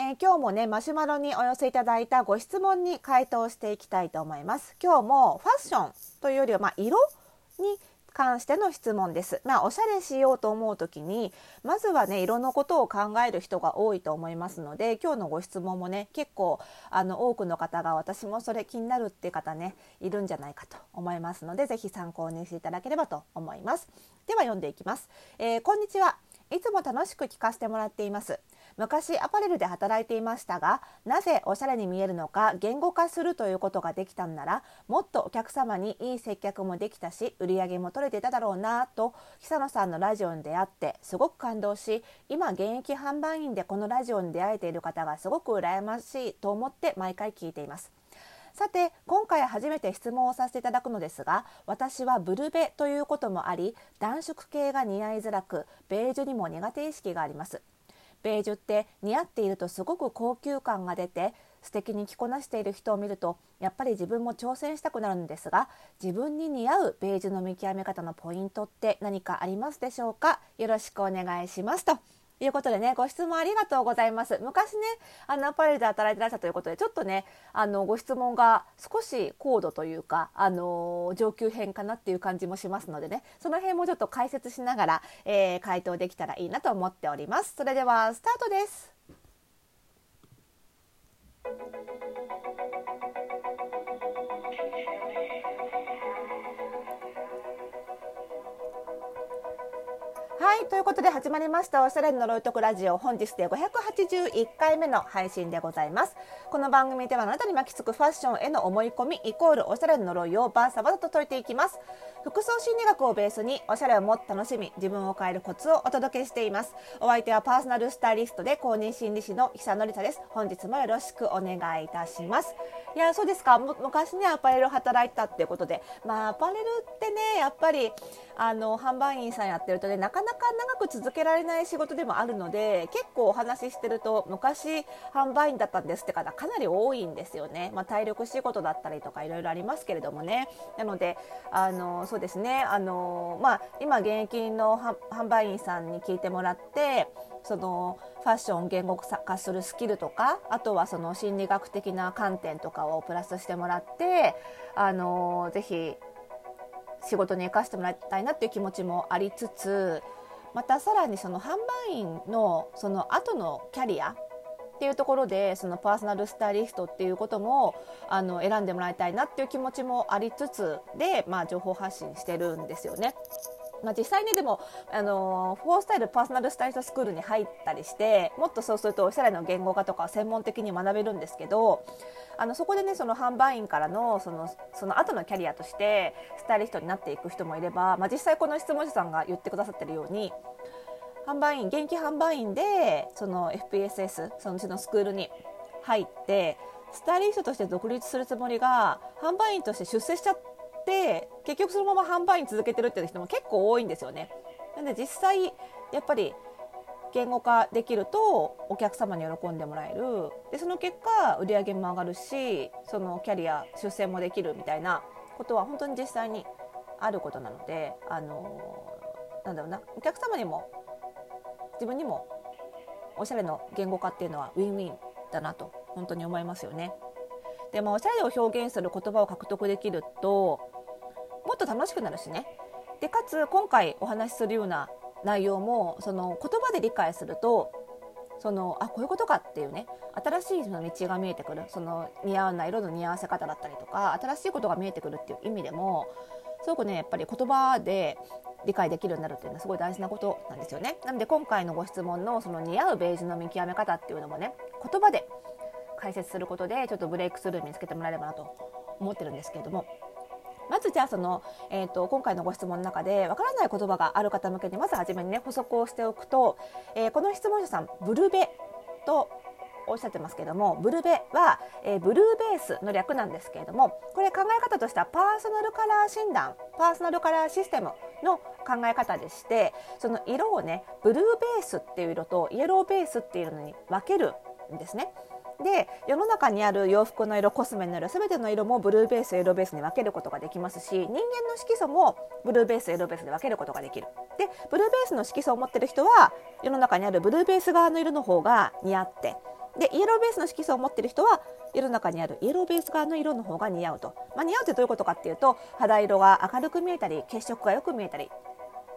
えー、今日もねマシュマロにお寄せいただいたご質問に回答していきたいと思います今日もファッションというよりはまあ色に関しての質問です。まあ、おしゃれしようと思う時にまずはね色のことを考える人が多いと思いますので今日のご質問もね結構あの多くの方が私もそれ気になるって方ねいるんじゃないかと思いますので是非参考にしていただければと思います。では読んでいきます。えー、こんにちはいつも楽しく聞かせてもらっています。昔アパレルで働いていましたがなぜおしゃれに見えるのか言語化するということができたんならもっとお客様にいい接客もできたし売り上げも取れていただろうなと久野さんのラジオに出会ってすごく感動し今現役販売員でこのラジオに出会えている方がすごく羨ましいと思って毎回聞いています。さて今回初めて質問をさせていただくのですが私はブルベということもあり暖色系が似合いづらくベージュにも苦手意識がありますベージュって似合っているとすごく高級感が出て素敵に着こなしている人を見るとやっぱり自分も挑戦したくなるんですが自分に似合うベージュの見極め方のポイントって何かありますでしょうか？よろしくお願いしますと。いうことでね、ご質問ありがとうございます。昔ね、あの、アパレルで働いてらしたということで、ちょっとね、あの、ご質問が少し高度というか、あの、上級編かなっていう感じもしますのでね、その辺もちょっと解説しながら、えー、回答できたらいいなと思っております。それでは、スタートです。はいということで始まりましたおしゃれの呪いとくラジオ。本日で581回目の配信でございます。この番組ではあなたに巻きつくファッションへの思い込みイコールおしゃれの呪いをバーサバサと解いていきます。服装心理学をベースにおしゃれをもっと楽しみ自分を変えるコツをお届けしています。お相手はパーソナルスタイリストで公認心理師の久典沙です。本日もよろしくお願いいたします。いやそうですか。昔ねアパレル働いたっていうことで。まあアパレルってねやっぱりあの販売員さんやってるとねなかなか長く続けられない仕事でもあるので結構お話ししてると昔販売員だったんですって方かなり多いんですよね、まあ、体力仕事だったりとかいろいろありますけれどもね。なのであのそうですね。あの、まあ、今現役の販売員さんに聞いてもらってそのファッション言語化するスキルとかあとはその心理学的な観点とかをプラスしてもらってあのぜひ仕事に生かしてもらいたいなっていう気持ちもありつつまたさらにその販売員のその後のキャリアっていうところでそのパーソナルスタイリストっていうこともあの選んでもらいたいなっていう気持ちもありつつで、まあ、情報発信してるんですよね。まあ、実際にでもあのフォースタイルパーソナルスタイリストスクールに入ったりしてもっとそうするとおしゃれの言語化とか専門的に学べるんですけどあのそこでねその販売員からのそのその後のキャリアとしてスタイリストになっていく人もいれば、まあ、実際この質問者さんが言ってくださってるように販売員現役販売員でその FPSS そのうちのスクールに入ってスタイリストとして独立するつもりが販売員として出世しちゃって結局そのまま販売員続けてるっていう人も結構多いんですよね。なんで実際やっぱり言語化できるとお客様に喜んでもらえるでその結果売り上げも上がるしそのキャリア出世もできるみたいなことは本当に実際にあることなのであのなんだろうなお客様にも自分にもおしゃれの言語化っていうのはウィンウィンだなと本当に思いますよね。でもおしゃれを表現する言葉を獲得できるとっと楽しくなるしねでかつ今回お話しするような内容もその言葉で理解するとそのあこういうことかっていうね新しいその道が見えてくるその似合わない色の似合わせ方だったりとか新しいことが見えてくるっていう意味でもすごくねやっぱり言葉で理解できるようになるっていうのはすごい大事なことなんですよね。なので今回のご質問のその似合うベージュの見極め方っていうのもね言葉で解説することでちょっとブレイクスルー見つけてもらえればなと思ってるんですけれどもまずじゃあその、えーと、今回のご質問の中でわからない言葉がある方向けにまず初めにね補足をしておくと、えー、この質問者さんブルベとおっしゃってますけどもブルベは、えー、ブルーベースの略なんですけれどもこれ考え方としてはパーソナルカラー診断パーソナルカラーシステムの考え方でしてその色をねブルーベースっていう色とイエローベースっていうのに分けるんですね。で世の中にある洋服の色コスメの色全ての色もブルーベースエロベースに分けることができますし人間の色素もブルーベースエロベースで分けることができるでブルーベースの色素を持ってる人は世の中にあるブルーベース側の色の方が似合ってでイエローベースの色素を持ってる人は世の中にあるイエローベース側の色の方が似合うと、まあ、似合うってどういうことかっていうと肌色が明るく見えたり血色がよく見えたり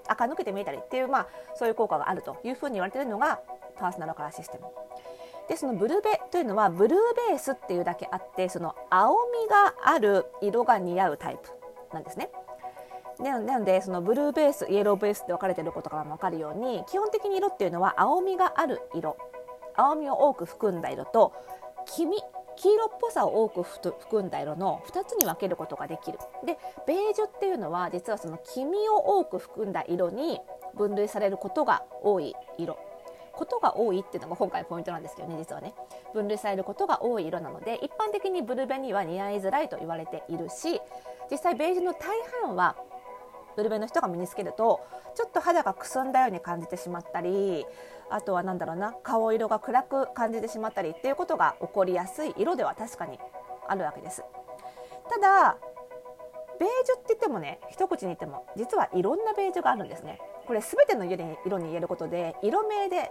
垢抜けて見えたりっていう、まあ、そういう効果があるというふうに言われてるのがパーソナルカラーシステム。でそのブルベというのはブルーベースっていうだけあってその青みがある色が似合うタイプなんですね。なのでそのブルーベースイエローベースって分かれてることからも分かるように基本的に色っていうのは青みがある色。青みを多く含んだ色と黄身黄色っぽさを多く含んだ色の2つに分けることができる。でベージュっていうのは実はその黄身を多く含んだ色に分類されることが多い色。ことが多いっていうのが今回ポイントなんですけどね実はね分類されることが多い色なので一般的にブルベには似合いづらいと言われているし実際ベージュの大半はブルベの人が身につけるとちょっと肌がくすんだように感じてしまったりあとは何だろうな顔色が暗く感じてしまったりっていうことが起こりやすい色では確かにあるわけです。ただベージュって言ってもね一口に言っても実はいろんなベージュがあるんですね。これ全ての色に言えることで色名で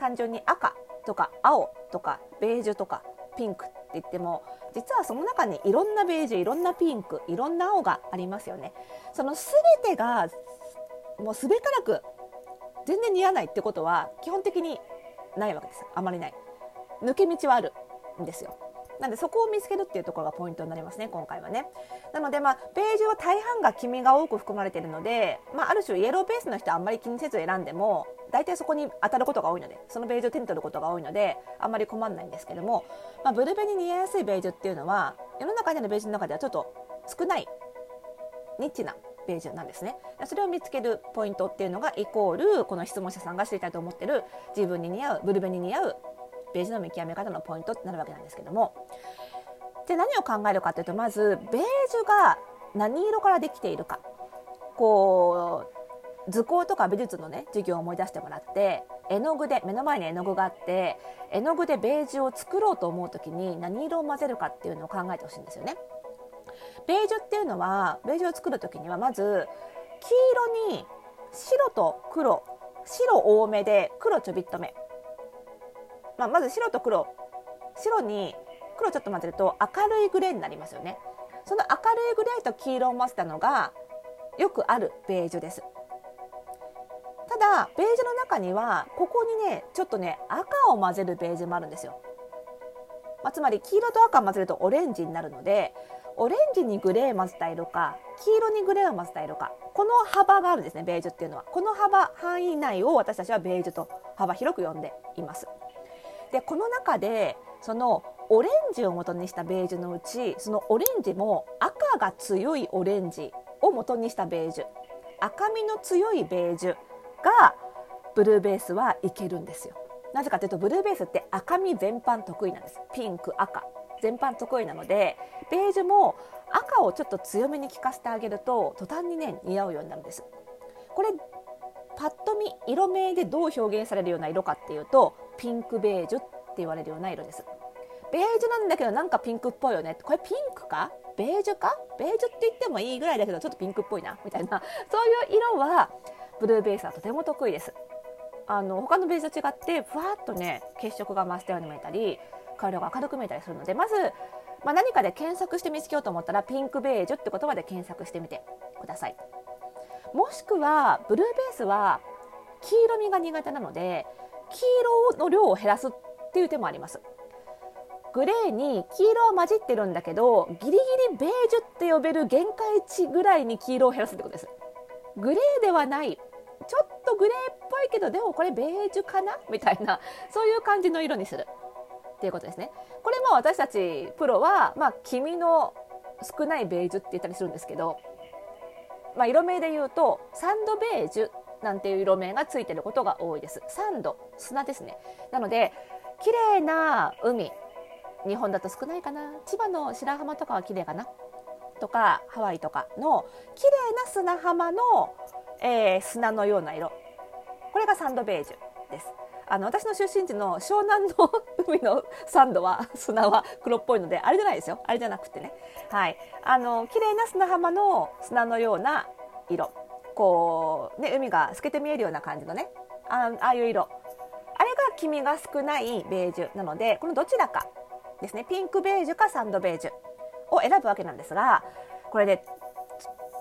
単純に赤とか青とかベージュとかピンクって言っても実はその中にいろんなベージュいろんなピンクいろんな青がありますよね。その全てがもうすべからく全然似合わないってことは基本的にないわけです。あまりない。抜け道はあるんですよ。なんでそこを見つけるっていうところがポイントになりますね今回はね。なのでまあベージュは大半が黄身が多く含まれているので、まあ、ある種イエローベースの人はあんまり気にせず選んでも大体そこに当たることが多いのでそのベージュを手に取ることが多いのであんまり困らないんですけども、まあ、ブルベに似合いやすいベージュっていうのは世の中にあるベージュの中ではちょっと少ないニッチなベージュなんですね。それを見つけるポイントっていうのがイコールこの質問者さんが知りたいと思ってる自分に似合うブルベに似合うベージュの見極め方のポイントってなるわけなんですけども。で何を考えるかというとまずベージュが何色からできているか。こう図工とか美術のね授業を思い出してもらって絵の具で目の前に絵の具があって絵の具でベージュを作ろうと思う時に何色を混ぜるかっていうのを考えてほしいんですよね。ベージュっていうのはベージュを作る時にはまず黄色に白と黒白多めで黒ちょびっとまあ、まず白と黒。白に黒ちょっと混ぜると明るいグレーになりますよね。その明るいグレーと黄色を混ぜたのがよくあるベージュです。ただベージュの中にはここにねちょっとね赤を混ぜるベージュもあるんですよ、まあ、つまり黄色と赤混ぜるとオレンジになるのでオレンジにグレー混ぜた色か黄色にグレーを混ぜた色かこの幅があるんですねベージュっていうのは。この幅範囲内を私たちはベージュと幅広く呼んでいます。でこの中でそのオレンジを元にしたベージュのうちそのオレンジも赤が強いオレンジを元にしたベージュ。赤みの強いベージュがブルーベースはいけるんですよ。なぜかというとブルーベースって赤み全般得意なんです。ピンク赤。全般得意なのでベージュも赤をちょっと強めに効かせてあげると途端にね似合うようになるんです。これパッと見色名でどう表現されるような色かっていうとピンクベージュって言われるような色です。ベージュなんだけどなんかピンクっぽいよね。これピンクか？ベージュか？ベージュって言ってもいいぐらいだけどちょっとピンクっぽいな。みたいな。そういう色はブルーベースはとても得意です。あの他のベージュと違ってふわっとね血色が増したように見えたり顔色が明るく見えたりするのでまず、まあ、何かで検索して見つけようと思ったらピンクベージュって言葉で検索してみてください。もしくはブルーベースは黄色みが苦手なので黄色の量を減らすっていう手もあります。グレーに黄色は混じってるんだけどギリギリベージュって呼べる限界値ぐらいに黄色を減らすってことです。グレーではない。ちょっとグレーっぽいけどでもこれベージュかな？みたいなそういう感じの色にする。っていうことですね。これも私たちプロは、まあ、黄の少ないベージュって言ったりするんですけど、まあ、色名で言うとサンドベージュなんていう色名がついてることが多いです。サンド砂ですね。なので綺麗な海日本だと少ないかな。千葉の白浜とかは綺麗かな。とかハワイとかの綺麗な砂浜の、えー、砂のような色。これがサンドベージュです。あの私の出身地の湘南の海のサンドは砂は黒っぽいのであれじゃないですよ。あれじゃなくてね。はい。あの綺麗な砂浜の砂のような色。こうね海が透けて見えるような感じのねあああいう色。あれが黄身が少ないベージュなのでこのどちらかですねピンクベージュかサンドベージュを選ぶわけなんですがこれで、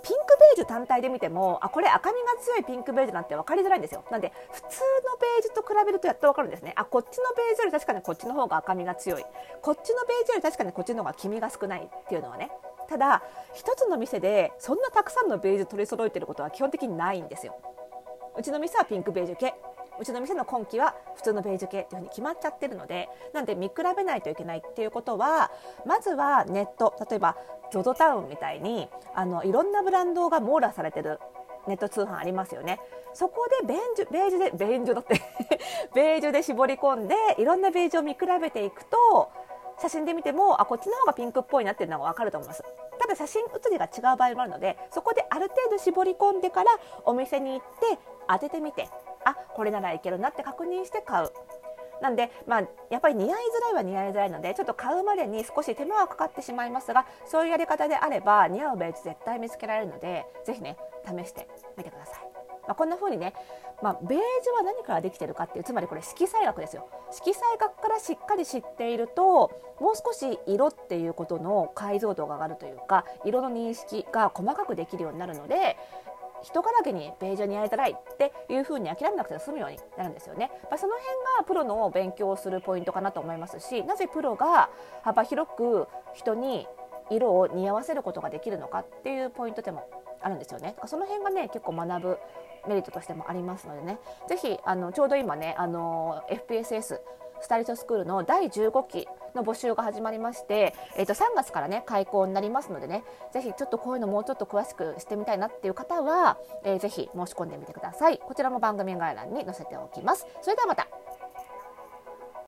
ピンクベージュ単体で見てもあこれ赤みが強いピンクベージュなんて分かりづらいんですよ。なんで普通のベージュと比べるとやっと分かるんですね。あこっちのベージュより確かにこっちの方が赤みが強い。こっちのベージュより確かにこっちの方が黄身が少ないっていうのはねただ一つの店でそんなたくさんのベージュ取り揃えてることは基本的にないんですよ。うちの店はピンクベージュ系。うちの店の今季は普通のベージュ系っていうふうに決まっちゃってるのでなんで見比べないといけないっていうことはまずはネット例えば ZOZO タウンみたいにあのいろんなブランドが網羅されてるネット通販ありますよね。そこでベージュベージュでベージュだって ベージュで絞り込んでいろんなベージュを見比べていくと写真で見てもあこっちの方がピンクっぽいなっていうのが分かると思いますただ写真写りが違う場合もあるのでそこである程度絞り込んでからお店に行って当ててみてあこれならいけるなって確認して買うなんで、まあ、やっぱり似合いづらいは似合いづらいのでちょっと買うまでに少し手間はかかってしまいますがそういうやり方であれば似合うベージ絶対見つけられるのでぜひね試してみてください。まあ、こんな風にね、まあ、ベージュは何からできてるかっていうつまりこれ色彩学ですよ色彩学からしっかり知っているともう少し色っていうことの解像度が上がるというか色の認識が細かくできるようになるので人からけにベージュに会いたらいっていう風に諦めなくて済むようになるんですよね。まあ、その辺がプロの勉強するポイントかなと思いますしなぜプロが幅広く人に色を似合わせることができるのかっていうポイントでもあるんですよね。その辺がね結構学ぶメリットとしてもありますのでね。ぜひあのちょうど今ねあの FPSS スタイリストスクールの第15期の募集が始まりまして、えー、と3月からね開講になりますのでね。ぜひちょっとこういうのもうちょっと詳しくしてみたいなっていう方は、えー、ぜひ申し込んでみてください。こちらも番組概要欄に載せておきます。それではまた。